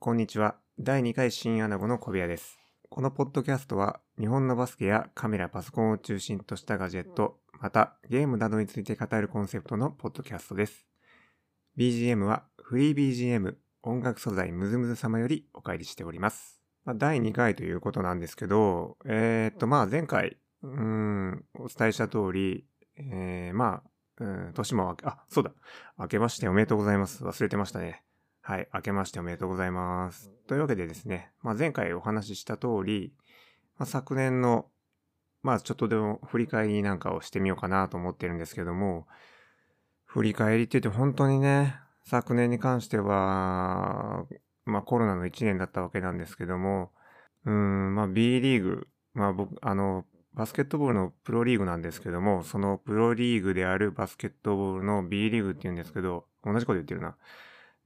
こんにちは。第2回新アナゴの小部屋です。このポッドキャストは、日本のバスケやカメラ、パソコンを中心としたガジェット、またゲームなどについて語るコンセプトのポッドキャストです。BGM はフリー BGM 音楽素材ムズムズ様よりお借りしております。まあ、第2回ということなんですけど、えー、っと、まあ前回、うん、お伝えした通り、えー、まあ、うん、年も明け、あ、そうだ。明けましておめでとうございます。忘れてましたね。はい。明けましておめでとうございます。というわけでですね、まあ、前回お話しした通り、まあ、昨年の、まあ、ちょっとでも振り返りなんかをしてみようかなと思ってるんですけども、振り返りって言って本当にね、昨年に関しては、まあ、コロナの1年だったわけなんですけども、うーん、まあ、B リーグ、まあ、僕、あの、バスケットボールのプロリーグなんですけども、そのプロリーグであるバスケットボールの B リーグって言うんですけど、同じこと言ってるな。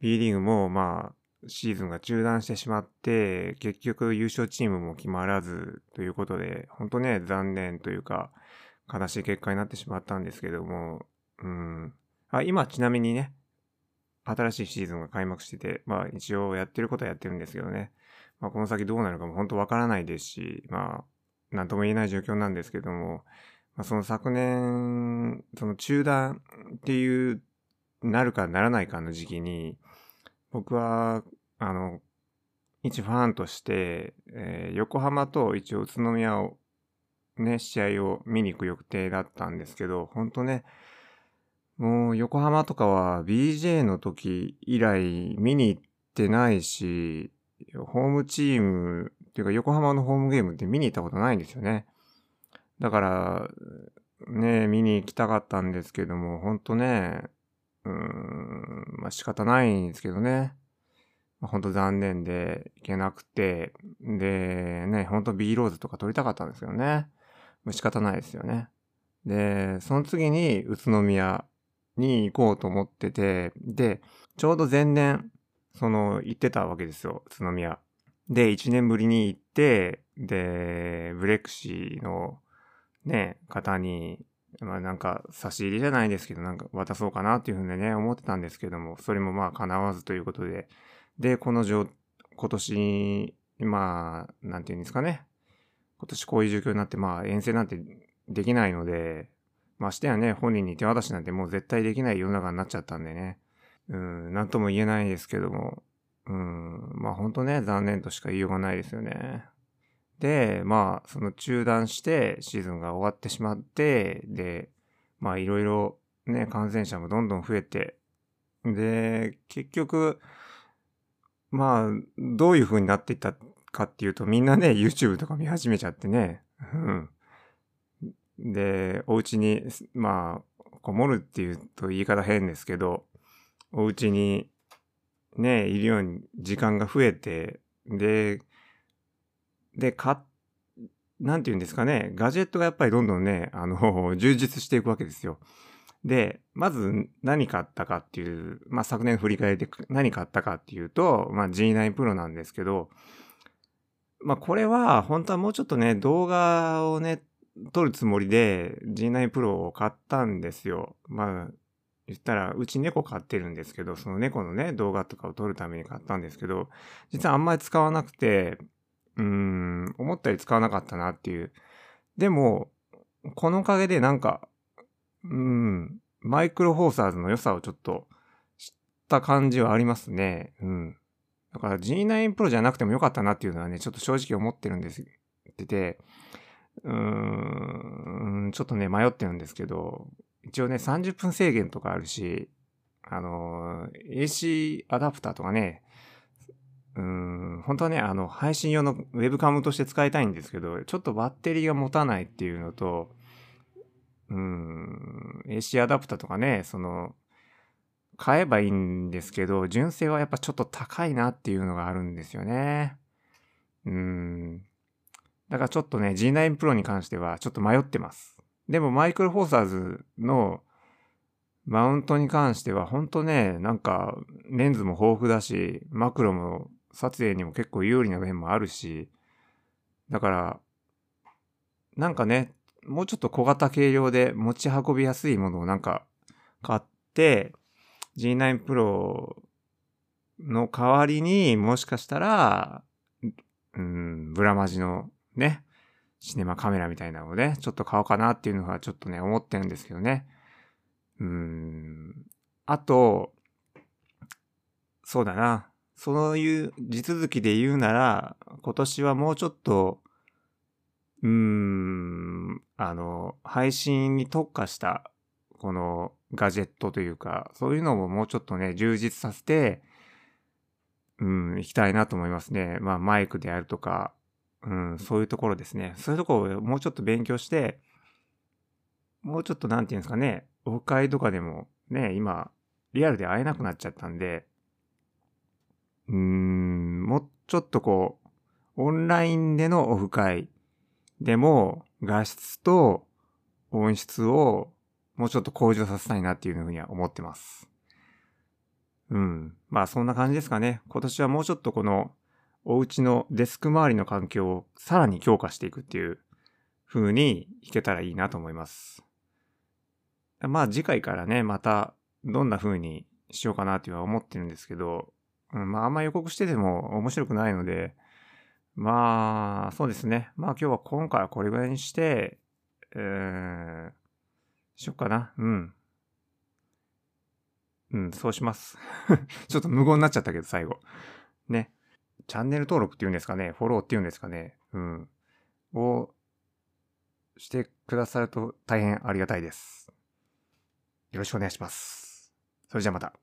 B リーグもまあシーズンが中断してしまって結局優勝チームも決まらずということで本当ね残念というか悲しい結果になってしまったんですけどもうん。あ今ちなみにね新しいシーズンが開幕しててまあ一応やってることはやってるんですけどね、まあ、この先どうなるかも本当わからないですしまあ何とも言えない状況なんですけども、まあ、その昨年その中断っていうなるかならないかの時期に僕は、あの、一ファンとして、えー横浜と一応宇都宮を、ね、試合を見に行く予定だったんですけど、ほんとね、もう横浜とかは BJ の時以来見に行ってないし、ホームチーム、っていうか横浜のホームゲームって見に行ったことないんですよね。だから、ね、見に行きたかったんですけども、ほんとね、うーん、まあ仕方ないんですけどね。まあ、本当残念でいけなくて、で、ね、本当 B ローズとか撮りたかったんですけどね。まあ仕方ないですよね。で、その次に宇都宮に行こうと思ってて、で、ちょうど前年、その、行ってたわけですよ、宇都宮。で、1年ぶりに行って、で、ブレクシーのね、方に、まあなんか差し入れじゃないですけど、なんか渡そうかなっていうふうにね、思ってたんですけども、それもまあ叶わずということで、で、この状、今年、まあ、なんていうんですかね。今年こういう状況になって、まあ遠征なんてできないので、ましてやね、本人に手渡しなんてもう絶対できない世の中になっちゃったんでね。うん、なんとも言えないですけども、うん、まあ本当ね、残念としか言いようがないですよね。で、まあ、その中断してシーズンが終わってしまって、で、まあいろいろね、感染者もどんどん増えて、で、結局、まあ、どういう風になっていったかっていうと、みんなね、YouTube とか見始めちゃってね、うん。で、お家に、まあ、こもるっていうと言い方変ですけど、お家にね、いるように時間が増えて、で、で、か、なんて言うんですかね、ガジェットがやっぱりどんどんね、あの、充実していくわけですよ。で、まず何買ったかっていう、まあ昨年振り返って何買ったかっていうと、まあ G9 Pro なんですけど、まあこれは本当はもうちょっとね、動画をね、撮るつもりで G9 Pro を買ったんですよ。まあ、言ったら、うち猫飼ってるんですけど、その猫のね、動画とかを撮るために買ったんですけど、実はあんまり使わなくて、うん、思ったより使わなかったなっていう。でも、このおかげでなんか、うん、マイクロフォーサーズの良さをちょっと知った感じはありますね。うん。だから G9 Pro じゃなくてもよかったなっていうのはね、ちょっと正直思ってるんです。ってて、うーん、ちょっとね、迷ってるんですけど、一応ね、30分制限とかあるし、あの、AC アダプターとかね、うーん、本当はね、あの、配信用のウェブカムとして使いたいんですけど、ちょっとバッテリーが持たないっていうのと、うん、AC アダプターとかね、その、買えばいいんですけど、純正はやっぱちょっと高いなっていうのがあるんですよね。うん。だからちょっとね、G9 Pro に関してはちょっと迷ってます。でもマイクロフォーサーズのマウントに関しては本当ね、なんかレンズも豊富だし、マクロも撮影にも結構有利な面もあるし、だから、なんかね、もうちょっと小型軽量で持ち運びやすいものをなんか買って、G9 Pro の代わりにもしかしたら、うん、ブラマジのね、シネマカメラみたいなのをね、ちょっと買おうかなっていうのはちょっとね、思ってるんですけどね。うん。あと、そうだな。そういう地続きで言うなら、今年はもうちょっと、うーん、あの、配信に特化した、このガジェットというか、そういうのももうちょっとね、充実させて、うん、行きたいなと思いますね。まあ、マイクであるとか、うん、そういうところですね。そういうところをもうちょっと勉強して、もうちょっとなんていうんですかね、オフ会とかでもね、今、リアルで会えなくなっちゃったんで、うーん、もうちょっとこう、オンラインでのオフ会でも画質と音質をもうちょっと向上させたいなっていうふうには思ってます。うん。まあそんな感じですかね。今年はもうちょっとこのお家のデスク周りの環境をさらに強化していくっていう風にいけたらいいなと思います。まあ次回からね、またどんな風にしようかなっていうのは思ってるんですけど、うん、まああんま予告してても面白くないので、まあそうですね。まあ今日は今回はこれぐらいにして、えー、しよっかな。うん。うん、そうします。ちょっと無言になっちゃったけど、最後。ね。チャンネル登録っていうんですかね、フォローっていうんですかね、うん。をしてくださると大変ありがたいです。よろしくお願いします。それじゃあまた。